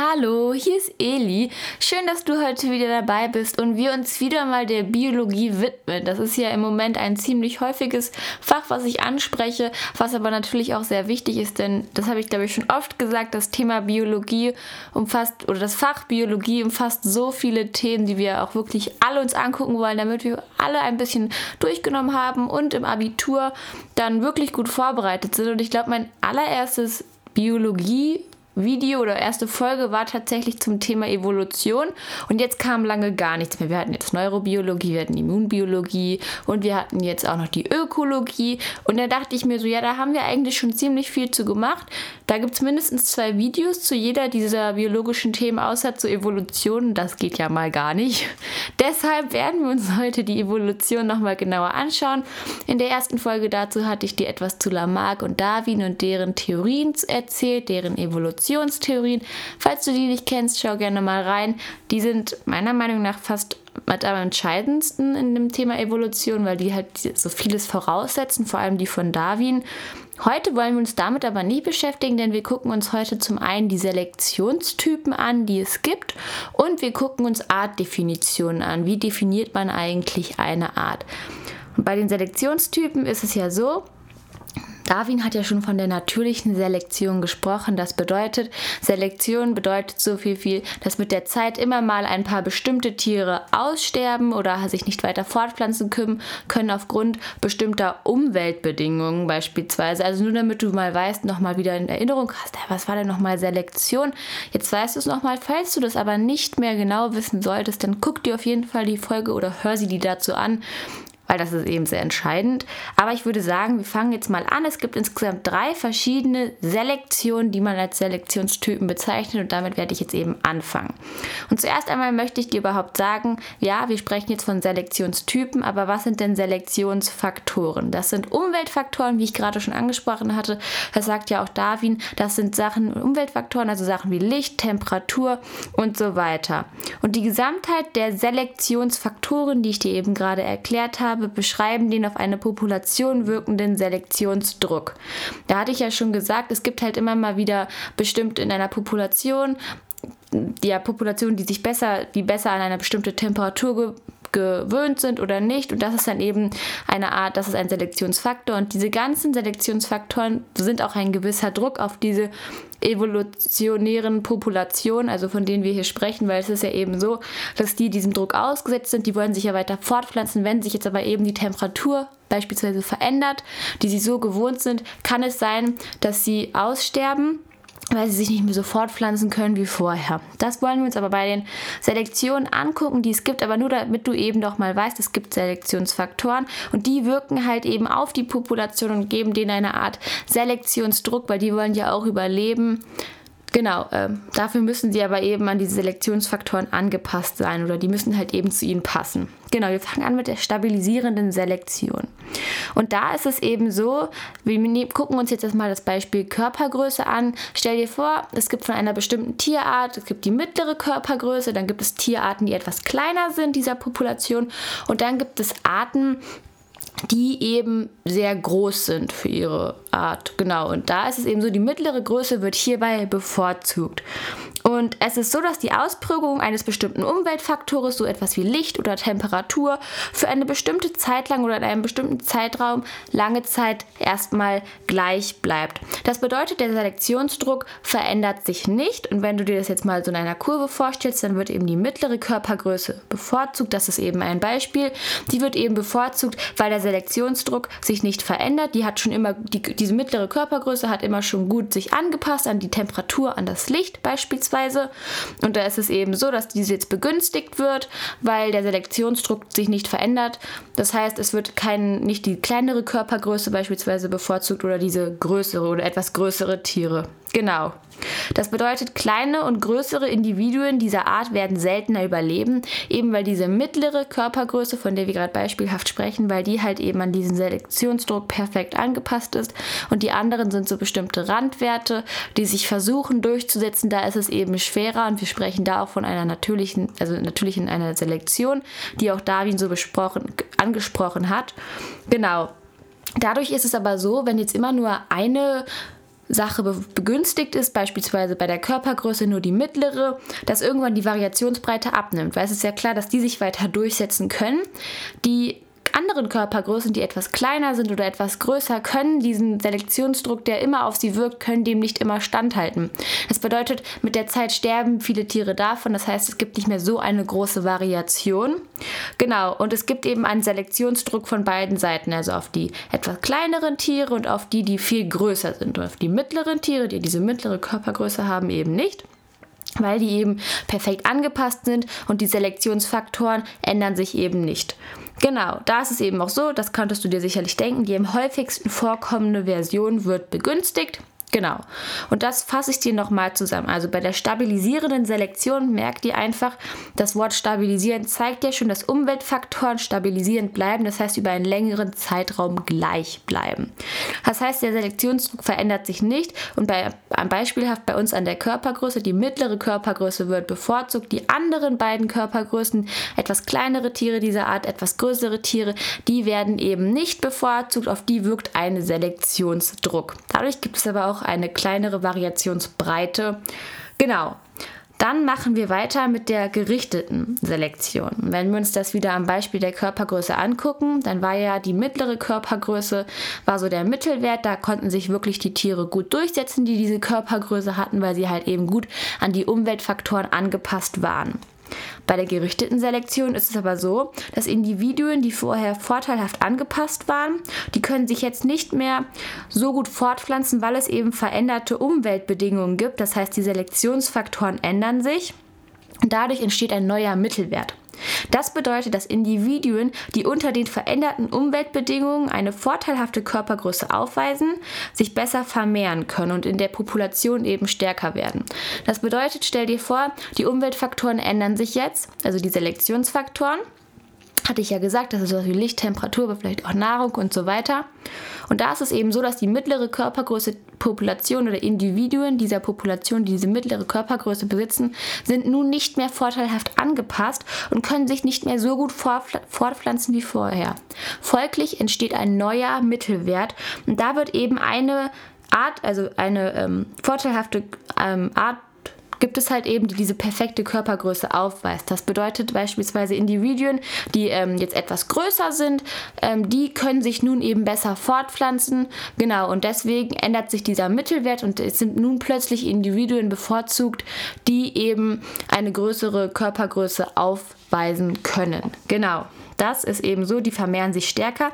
Hallo, hier ist Eli. Schön, dass du heute wieder dabei bist und wir uns wieder mal der Biologie widmen. Das ist ja im Moment ein ziemlich häufiges Fach, was ich anspreche, was aber natürlich auch sehr wichtig ist, denn das habe ich glaube ich schon oft gesagt, das Thema Biologie umfasst oder das Fach Biologie umfasst so viele Themen, die wir auch wirklich alle uns angucken wollen, damit wir alle ein bisschen durchgenommen haben und im Abitur dann wirklich gut vorbereitet sind. Und ich glaube, mein allererstes Biologie Video oder erste Folge war tatsächlich zum Thema Evolution und jetzt kam lange gar nichts mehr. Wir hatten jetzt Neurobiologie, wir hatten Immunbiologie und wir hatten jetzt auch noch die Ökologie und da dachte ich mir so, ja, da haben wir eigentlich schon ziemlich viel zu gemacht. Da gibt es mindestens zwei Videos zu jeder dieser biologischen Themen, außer zur Evolution. Das geht ja mal gar nicht. Deshalb werden wir uns heute die Evolution nochmal genauer anschauen. In der ersten Folge dazu hatte ich dir etwas zu Lamarck und Darwin und deren Theorien erzählt, deren Evolution. Evolutionstheorien. Falls du die nicht kennst, schau gerne mal rein. Die sind meiner Meinung nach fast mit am entscheidendsten in dem Thema Evolution, weil die halt so vieles voraussetzen, vor allem die von Darwin. Heute wollen wir uns damit aber nicht beschäftigen, denn wir gucken uns heute zum einen die Selektionstypen an, die es gibt, und wir gucken uns Artdefinitionen an. Wie definiert man eigentlich eine Art? Und bei den Selektionstypen ist es ja so, Darwin hat ja schon von der natürlichen Selektion gesprochen. Das bedeutet, Selektion bedeutet so viel, viel, dass mit der Zeit immer mal ein paar bestimmte Tiere aussterben oder sich nicht weiter fortpflanzen können, können aufgrund bestimmter Umweltbedingungen beispielsweise. Also nur damit du mal weißt, nochmal wieder in Erinnerung hast, was war denn nochmal Selektion? Jetzt weißt du es nochmal. Falls du das aber nicht mehr genau wissen solltest, dann guck dir auf jeden Fall die Folge oder hör sie dir dazu an weil das ist eben sehr entscheidend. Aber ich würde sagen, wir fangen jetzt mal an. Es gibt insgesamt drei verschiedene Selektionen, die man als Selektionstypen bezeichnet und damit werde ich jetzt eben anfangen. Und zuerst einmal möchte ich dir überhaupt sagen, ja, wir sprechen jetzt von Selektionstypen, aber was sind denn Selektionsfaktoren? Das sind Umweltfaktoren, wie ich gerade schon angesprochen hatte. Das sagt ja auch Darwin, das sind Sachen, Umweltfaktoren, also Sachen wie Licht, Temperatur und so weiter. Und die Gesamtheit der Selektionsfaktoren, die ich dir eben gerade erklärt habe, habe, beschreiben den auf eine Population wirkenden Selektionsdruck. Da hatte ich ja schon gesagt, es gibt halt immer mal wieder bestimmt in einer Population die Population, die sich besser, die besser an eine bestimmte Temperatur gewöhnt sind oder nicht. Und das ist dann eben eine Art, das ist ein Selektionsfaktor. Und diese ganzen Selektionsfaktoren sind auch ein gewisser Druck auf diese evolutionären Populationen, also von denen wir hier sprechen, weil es ist ja eben so, dass die diesem Druck ausgesetzt sind, die wollen sich ja weiter fortpflanzen. Wenn sich jetzt aber eben die Temperatur beispielsweise verändert, die sie so gewohnt sind, kann es sein, dass sie aussterben weil sie sich nicht mehr so fortpflanzen können wie vorher. Das wollen wir uns aber bei den Selektionen angucken, die es gibt, aber nur damit du eben doch mal weißt, es gibt Selektionsfaktoren und die wirken halt eben auf die Population und geben denen eine Art Selektionsdruck, weil die wollen ja auch überleben. Genau, äh, dafür müssen sie aber eben an diese Selektionsfaktoren angepasst sein oder die müssen halt eben zu ihnen passen. Genau, wir fangen an mit der stabilisierenden Selektion. Und da ist es eben so, wir ne-, gucken uns jetzt erstmal das Beispiel Körpergröße an. Stell dir vor, es gibt von einer bestimmten Tierart, es gibt die mittlere Körpergröße, dann gibt es Tierarten, die etwas kleiner sind dieser Population und dann gibt es Arten, die eben sehr groß sind für ihre Art. Genau, und da ist es eben so, die mittlere Größe wird hierbei bevorzugt. Und es ist so, dass die Ausprägung eines bestimmten Umweltfaktors, so etwas wie Licht oder Temperatur, für eine bestimmte Zeit lang oder in einem bestimmten Zeitraum lange Zeit erstmal gleich bleibt. Das bedeutet, der Selektionsdruck verändert sich nicht. Und wenn du dir das jetzt mal so in einer Kurve vorstellst, dann wird eben die mittlere Körpergröße bevorzugt. Das ist eben ein Beispiel. Die wird eben bevorzugt, weil der Selektionsdruck sich nicht verändert. Die hat schon immer, die, diese mittlere Körpergröße hat immer schon gut sich angepasst an die Temperatur, an das Licht beispielsweise beispielsweise. Und da ist es eben so, dass diese jetzt begünstigt wird, weil der Selektionsdruck sich nicht verändert. Das heißt, es wird kein, nicht die kleinere Körpergröße beispielsweise bevorzugt oder diese größere oder etwas größere Tiere. Genau. Das bedeutet, kleine und größere Individuen dieser Art werden seltener überleben, eben weil diese mittlere Körpergröße, von der wir gerade beispielhaft sprechen, weil die halt eben an diesen Selektionsdruck perfekt angepasst ist und die anderen sind so bestimmte Randwerte, die sich versuchen durchzusetzen, da ist es eben schwerer und wir sprechen da auch von einer natürlichen, also natürlich in einer Selektion, die auch Darwin so besprochen, angesprochen hat. Genau. Dadurch ist es aber so, wenn jetzt immer nur eine Sache begünstigt ist, beispielsweise bei der Körpergröße nur die mittlere, dass irgendwann die Variationsbreite abnimmt, weil es ist ja klar, dass die sich weiter durchsetzen können. Die anderen Körpergrößen, die etwas kleiner sind oder etwas größer, können diesen Selektionsdruck, der immer auf sie wirkt, können dem nicht immer standhalten. Das bedeutet, mit der Zeit sterben viele Tiere davon. Das heißt, es gibt nicht mehr so eine große Variation. Genau, und es gibt eben einen Selektionsdruck von beiden Seiten, also auf die etwas kleineren Tiere und auf die, die viel größer sind. Und auf die mittleren Tiere, die diese mittlere Körpergröße haben, eben nicht weil die eben perfekt angepasst sind und die Selektionsfaktoren ändern sich eben nicht. Genau, da ist es eben auch so, das könntest du dir sicherlich denken, die am häufigsten vorkommende Version wird begünstigt. Genau. Und das fasse ich dir nochmal zusammen. Also bei der stabilisierenden Selektion merkt ihr einfach, das Wort stabilisieren zeigt ja schon, dass Umweltfaktoren stabilisierend bleiben, das heißt über einen längeren Zeitraum gleich bleiben. Das heißt, der Selektionsdruck verändert sich nicht und bei, beispielhaft bei uns an der Körpergröße, die mittlere Körpergröße wird bevorzugt, die anderen beiden Körpergrößen, etwas kleinere Tiere dieser Art, etwas größere Tiere, die werden eben nicht bevorzugt, auf die wirkt ein Selektionsdruck. Dadurch gibt es aber auch eine kleinere Variationsbreite. Genau. Dann machen wir weiter mit der gerichteten Selektion. Wenn wir uns das wieder am Beispiel der Körpergröße angucken, dann war ja die mittlere Körpergröße war so der Mittelwert. Da konnten sich wirklich die Tiere gut durchsetzen, die diese Körpergröße hatten, weil sie halt eben gut an die Umweltfaktoren angepasst waren. Bei der gerichteten Selektion ist es aber so, dass Individuen, die vorher vorteilhaft angepasst waren, die können sich jetzt nicht mehr so gut fortpflanzen, weil es eben veränderte Umweltbedingungen gibt. Das heißt, die Selektionsfaktoren ändern sich. Dadurch entsteht ein neuer Mittelwert. Das bedeutet, dass Individuen, die unter den veränderten Umweltbedingungen eine vorteilhafte Körpergröße aufweisen, sich besser vermehren können und in der Population eben stärker werden. Das bedeutet, stell dir vor, die Umweltfaktoren ändern sich jetzt, also die Selektionsfaktoren hatte ich ja gesagt, das ist sowas wie Licht, Temperatur, aber vielleicht auch Nahrung und so weiter. Und da ist es eben so, dass die mittlere Körpergröße Population oder Individuen dieser Population, die diese mittlere Körpergröße besitzen, sind nun nicht mehr vorteilhaft angepasst und können sich nicht mehr so gut fortpflanzen wie vorher. Folglich entsteht ein neuer Mittelwert und da wird eben eine Art, also eine ähm, vorteilhafte ähm, Art gibt es halt eben, die diese perfekte Körpergröße aufweist. Das bedeutet beispielsweise Individuen, die ähm, jetzt etwas größer sind, ähm, die können sich nun eben besser fortpflanzen. Genau, und deswegen ändert sich dieser Mittelwert und es sind nun plötzlich Individuen bevorzugt, die eben eine größere Körpergröße aufweisen können. Genau. Das ist eben so, die vermehren sich stärker.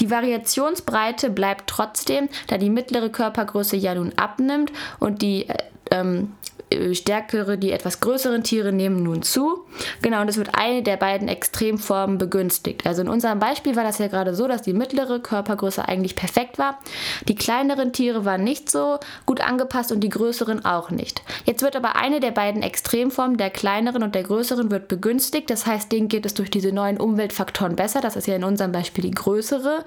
Die Variationsbreite bleibt trotzdem, da die mittlere Körpergröße ja nun abnimmt und die äh, ähm, äh, stärkere, die etwas größeren Tiere nehmen nun zu. Genau, und es wird eine der beiden Extremformen begünstigt. Also in unserem Beispiel war das ja gerade so, dass die mittlere Körpergröße eigentlich perfekt war. Die kleineren Tiere waren nicht so gut angepasst und die größeren auch nicht. Jetzt wird aber eine der beiden Extremformen, der kleineren und der größeren, wird begünstigt. Das heißt, denen geht es durch diese neuen Umweltfaktoren besser. Das ist ja in unserem Beispiel die größere.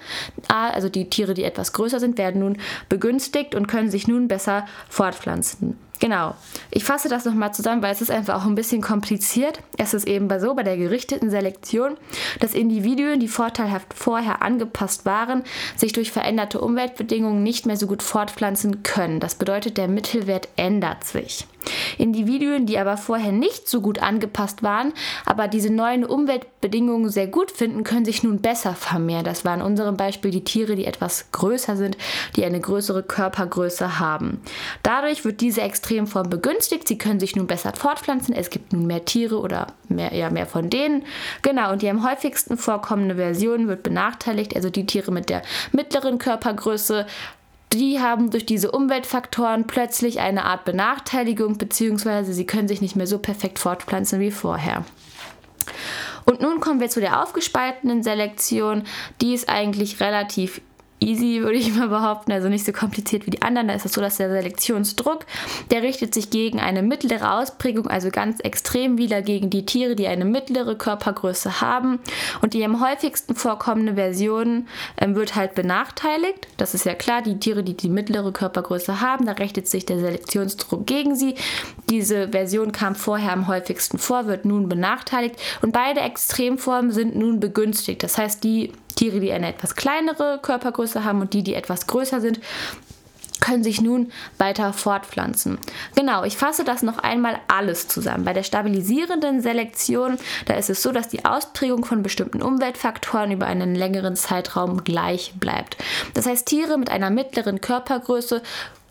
Also die Tiere, die etwas größer sind, werden nun begünstigt und können sich nun besser fortpflanzen. Genau. Ich fasse das nochmal zusammen, weil es ist einfach auch ein bisschen kompliziert. Es ist eben so bei der gerichteten Selektion, dass Individuen, die vorteilhaft vorher angepasst waren, sich durch veränderte Umweltbedingungen nicht mehr so gut fortpflanzen können. Das bedeutet, der Mittelwert ändert sich. Individuen, die aber vorher nicht so gut angepasst waren, aber diese neuen Umweltbedingungen sehr gut finden, können sich nun besser vermehren. Das war in unserem Beispiel die Tiere, die etwas größer sind, die eine größere Körpergröße haben. Dadurch wird diese Extremform begünstigt. Sie können sich nun besser fortpflanzen. Es gibt nun mehr Tiere oder mehr, ja, mehr von denen. Genau, und die am häufigsten vorkommende Version wird benachteiligt. Also die Tiere mit der mittleren Körpergröße die haben durch diese Umweltfaktoren plötzlich eine Art Benachteiligung, beziehungsweise sie können sich nicht mehr so perfekt fortpflanzen wie vorher. Und nun kommen wir zu der aufgespaltenen Selektion. Die ist eigentlich relativ easy, würde ich mal behaupten, also nicht so kompliziert wie die anderen. Da ist es so, dass der Selektionsdruck, der richtet sich gegen eine mittlere Ausprägung, also ganz extrem wieder gegen die Tiere, die eine mittlere Körpergröße haben. Und die am häufigsten vorkommende Version ähm, wird halt benachteiligt. Das ist ja klar, die Tiere, die die mittlere Körpergröße haben, da richtet sich der Selektionsdruck gegen sie. Diese Version kam vorher am häufigsten vor, wird nun benachteiligt. Und beide Extremformen sind nun begünstigt. Das heißt, die Tiere, die eine etwas kleinere Körpergröße haben und die, die etwas größer sind, können sich nun weiter fortpflanzen. Genau, ich fasse das noch einmal alles zusammen. Bei der stabilisierenden Selektion, da ist es so, dass die Ausprägung von bestimmten Umweltfaktoren über einen längeren Zeitraum gleich bleibt. Das heißt, Tiere mit einer mittleren Körpergröße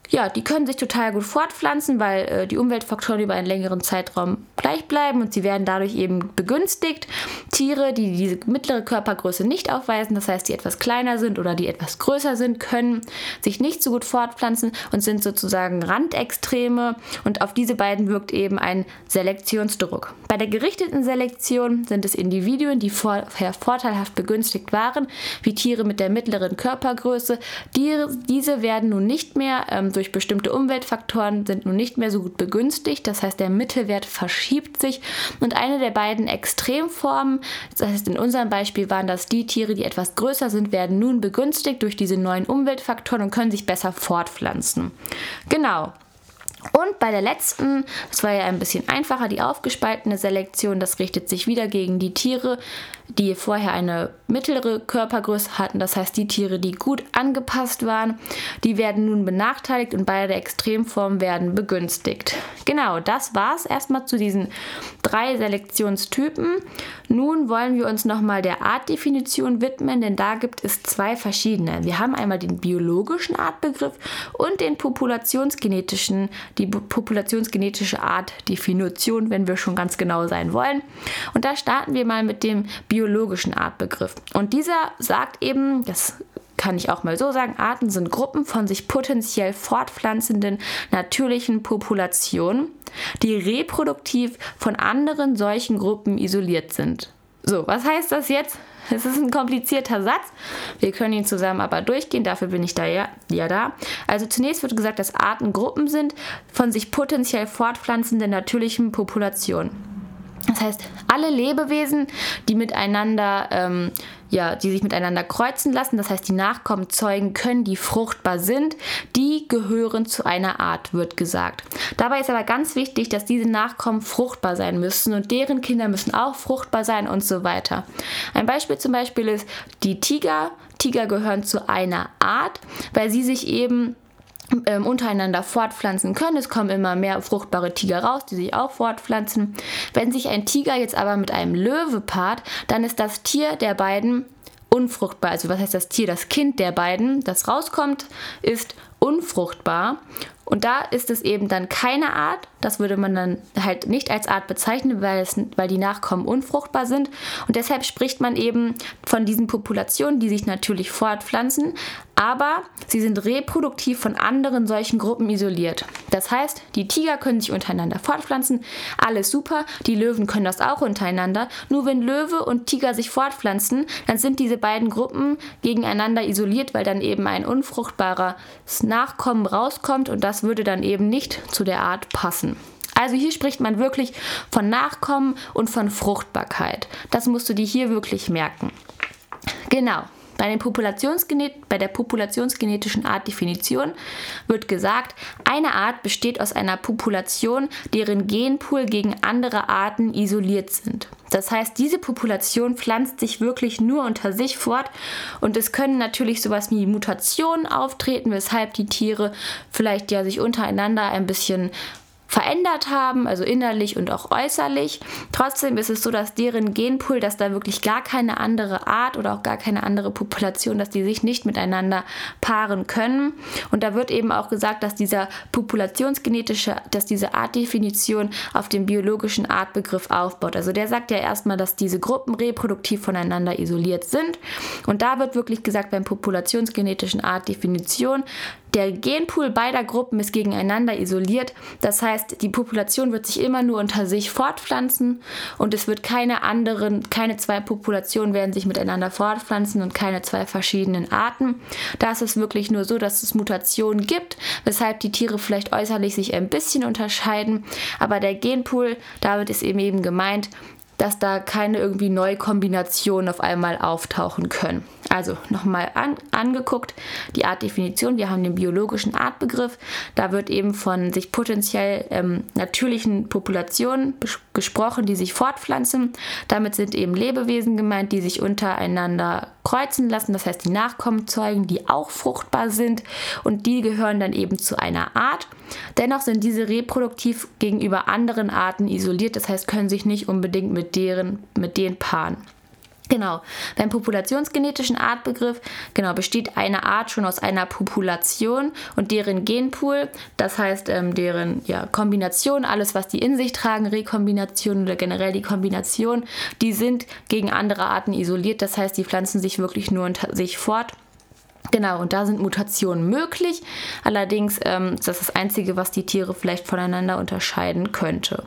ja, die können sich total gut fortpflanzen, weil äh, die Umweltfaktoren über einen längeren Zeitraum gleich bleiben und sie werden dadurch eben begünstigt. Tiere, die diese mittlere Körpergröße nicht aufweisen, das heißt, die etwas kleiner sind oder die etwas größer sind, können sich nicht so gut fortpflanzen und sind sozusagen Randextreme und auf diese beiden wirkt eben ein Selektionsdruck. Bei der gerichteten Selektion sind es Individuen, die vorher vorteilhaft begünstigt waren, wie Tiere mit der mittleren Körpergröße. Die, diese werden nun nicht mehr ähm, durch bestimmte Umweltfaktoren sind nun nicht mehr so gut begünstigt. Das heißt, der Mittelwert verschiebt sich und eine der beiden Extremformen, das heißt in unserem Beispiel waren das die Tiere, die etwas größer sind, werden nun begünstigt durch diese neuen Umweltfaktoren und können sich besser fortpflanzen. Genau. Und bei der letzten, das war ja ein bisschen einfacher, die aufgespaltene Selektion, das richtet sich wieder gegen die Tiere, die vorher eine mittlere Körpergröße hatten. Das heißt, die Tiere, die gut angepasst waren, die werden nun benachteiligt und beide Extremformen werden begünstigt. Genau, das war es erstmal zu diesen drei Selektionstypen. Nun wollen wir uns nochmal der Artdefinition widmen, denn da gibt es zwei verschiedene. Wir haben einmal den biologischen Artbegriff und den populationsgenetischen, die populationsgenetische Artdefinition, wenn wir schon ganz genau sein wollen. Und da starten wir mal mit dem biologischen biologischen Artbegriff. Und dieser sagt eben, das kann ich auch mal so sagen, Arten sind Gruppen von sich potenziell fortpflanzenden natürlichen Populationen, die reproduktiv von anderen solchen Gruppen isoliert sind. So, was heißt das jetzt? Es ist ein komplizierter Satz. Wir können ihn zusammen aber durchgehen, dafür bin ich da ja, ja da. Also zunächst wird gesagt, dass Arten Gruppen sind von sich potenziell fortpflanzenden natürlichen Populationen. Das heißt, alle Lebewesen, die miteinander, ähm, ja, die sich miteinander kreuzen lassen, das heißt, die Nachkommen zeugen können, die fruchtbar sind, die gehören zu einer Art, wird gesagt. Dabei ist aber ganz wichtig, dass diese Nachkommen fruchtbar sein müssen und deren Kinder müssen auch fruchtbar sein und so weiter. Ein Beispiel zum Beispiel ist die Tiger. Tiger gehören zu einer Art, weil sie sich eben ähm, untereinander fortpflanzen können. Es kommen immer mehr fruchtbare Tiger raus, die sich auch fortpflanzen. Wenn sich ein Tiger jetzt aber mit einem Löwe paart, dann ist das Tier der beiden unfruchtbar. Also was heißt das Tier? Das Kind der beiden, das rauskommt, ist unfruchtbar. Und da ist es eben dann keine Art. Das würde man dann halt nicht als Art bezeichnen, weil, es, weil die Nachkommen unfruchtbar sind. Und deshalb spricht man eben von diesen Populationen, die sich natürlich fortpflanzen, aber sie sind reproduktiv von anderen solchen Gruppen isoliert. Das heißt, die Tiger können sich untereinander fortpflanzen, alles super, die Löwen können das auch untereinander. Nur wenn Löwe und Tiger sich fortpflanzen, dann sind diese beiden Gruppen gegeneinander isoliert, weil dann eben ein unfruchtbares Nachkommen rauskommt und das würde dann eben nicht zu der Art passen. Also hier spricht man wirklich von Nachkommen und von Fruchtbarkeit. Das musst du dir hier wirklich merken. Genau. Bei, bei, der populationsgenetischen Artdefinition wird gesagt, eine Art besteht aus einer Population, deren Genpool gegen andere Arten isoliert sind. Das heißt, diese Population pflanzt sich wirklich nur unter sich fort und es können natürlich sowas wie Mutationen auftreten, weshalb die Tiere vielleicht ja sich untereinander ein bisschen verändert haben, also innerlich und auch äußerlich. Trotzdem ist es so, dass deren Genpool, dass da wirklich gar keine andere Art oder auch gar keine andere Population, dass die sich nicht miteinander paaren können. Und da wird eben auch gesagt, dass dieser populationsgenetische, dass diese Artdefinition auf dem biologischen Artbegriff aufbaut. Also der sagt ja erstmal, dass diese Gruppen reproduktiv voneinander isoliert sind. Und da wird wirklich gesagt, beim populationsgenetischen Artdefinition, der Genpool beider Gruppen ist gegeneinander isoliert. Das heißt, die Population wird sich immer nur unter sich fortpflanzen und es wird keine anderen, keine zwei Populationen werden sich miteinander fortpflanzen und keine zwei verschiedenen Arten. Da ist es wirklich nur so, dass es Mutationen gibt, weshalb die Tiere vielleicht äußerlich sich ein bisschen unterscheiden. Aber der Genpool, damit ist eben eben gemeint, dass da keine irgendwie Neukombinationen auf einmal auftauchen können. Also nochmal an, angeguckt, die Artdefinition. Wir haben den biologischen Artbegriff. Da wird eben von sich potenziell ähm, natürlichen Populationen gesprochen, die sich fortpflanzen. Damit sind eben Lebewesen gemeint, die sich untereinander kreuzen lassen, das heißt die Nachkommen zeugen, die auch fruchtbar sind und die gehören dann eben zu einer Art. Dennoch sind diese reproduktiv gegenüber anderen Arten isoliert, das heißt können sich nicht unbedingt mit, deren, mit denen paaren. Genau, beim populationsgenetischen Artbegriff genau, besteht eine Art schon aus einer Population und deren Genpool, das heißt ähm, deren ja, Kombination, alles was die in sich tragen, Rekombination oder generell die Kombination, die sind gegen andere Arten isoliert, das heißt die pflanzen sich wirklich nur unter sich fort. Genau, und da sind Mutationen möglich. Allerdings ähm, ist das das Einzige, was die Tiere vielleicht voneinander unterscheiden könnte.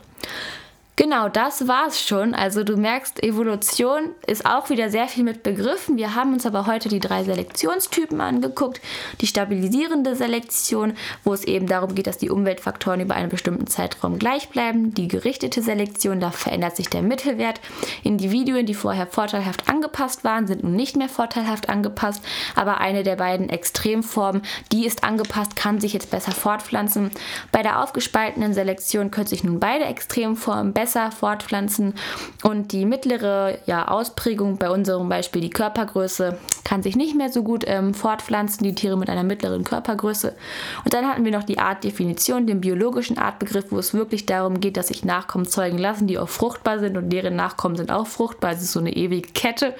Genau, das war's schon. Also du merkst, Evolution ist auch wieder sehr viel mit Begriffen. Wir haben uns aber heute die drei Selektionstypen angeguckt. Die stabilisierende Selektion, wo es eben darum geht, dass die Umweltfaktoren über einen bestimmten Zeitraum gleich bleiben. Die gerichtete Selektion, da verändert sich der Mittelwert. Individuen, die vorher vorteilhaft angepasst waren, sind nun nicht mehr vorteilhaft angepasst. Aber eine der beiden Extremformen, die ist angepasst, kann sich jetzt besser fortpflanzen. Bei der aufgespaltenen Selektion können sich nun beide Extremformen besser besser fortpflanzen und die mittlere ja, Ausprägung, bei unserem Beispiel die Körpergröße, kann sich nicht mehr so gut ähm, fortpflanzen, die Tiere mit einer mittleren Körpergröße. Und dann hatten wir noch die Artdefinition, den biologischen Artbegriff, wo es wirklich darum geht, dass sich Nachkommen zeugen lassen, die auch fruchtbar sind und deren Nachkommen sind auch fruchtbar. Es ist so eine ewige Kette.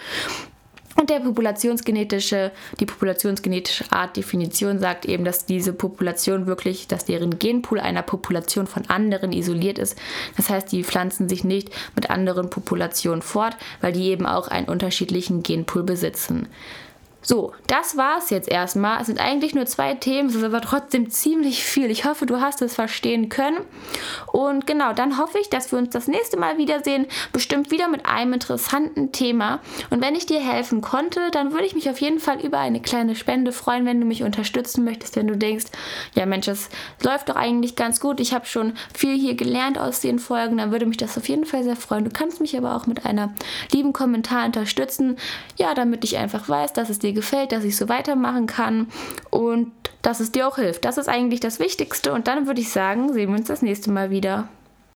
Und der populationsgenetische, die populationsgenetische Artdefinition sagt eben, dass diese Population wirklich, dass deren Genpool einer Population von anderen isoliert ist. Das heißt, die pflanzen sich nicht mit anderen Populationen fort, weil die eben auch einen unterschiedlichen Genpool besitzen. So, das war's jetzt erstmal. Es sind eigentlich nur zwei Themen, es ist aber trotzdem ziemlich viel. Ich hoffe, du hast es verstehen können. Und genau, dann hoffe ich, dass wir uns das nächste Mal wiedersehen. Bestimmt wieder mit einem interessanten Thema. Und wenn ich dir helfen konnte, dann würde ich mich auf jeden Fall über eine kleine Spende freuen, wenn du mich unterstützen möchtest, wenn du denkst, ja Mensch, es läuft doch eigentlich ganz gut. Ich habe schon viel hier gelernt aus den Folgen. Dann würde mich das auf jeden Fall sehr freuen. Du kannst mich aber auch mit einer lieben Kommentar unterstützen. Ja, damit ich einfach weiß, dass es dir dir gefällt, dass ich so weitermachen kann und dass es dir auch hilft. Das ist eigentlich das Wichtigste und dann würde ich sagen, sehen wir uns das nächste Mal wieder.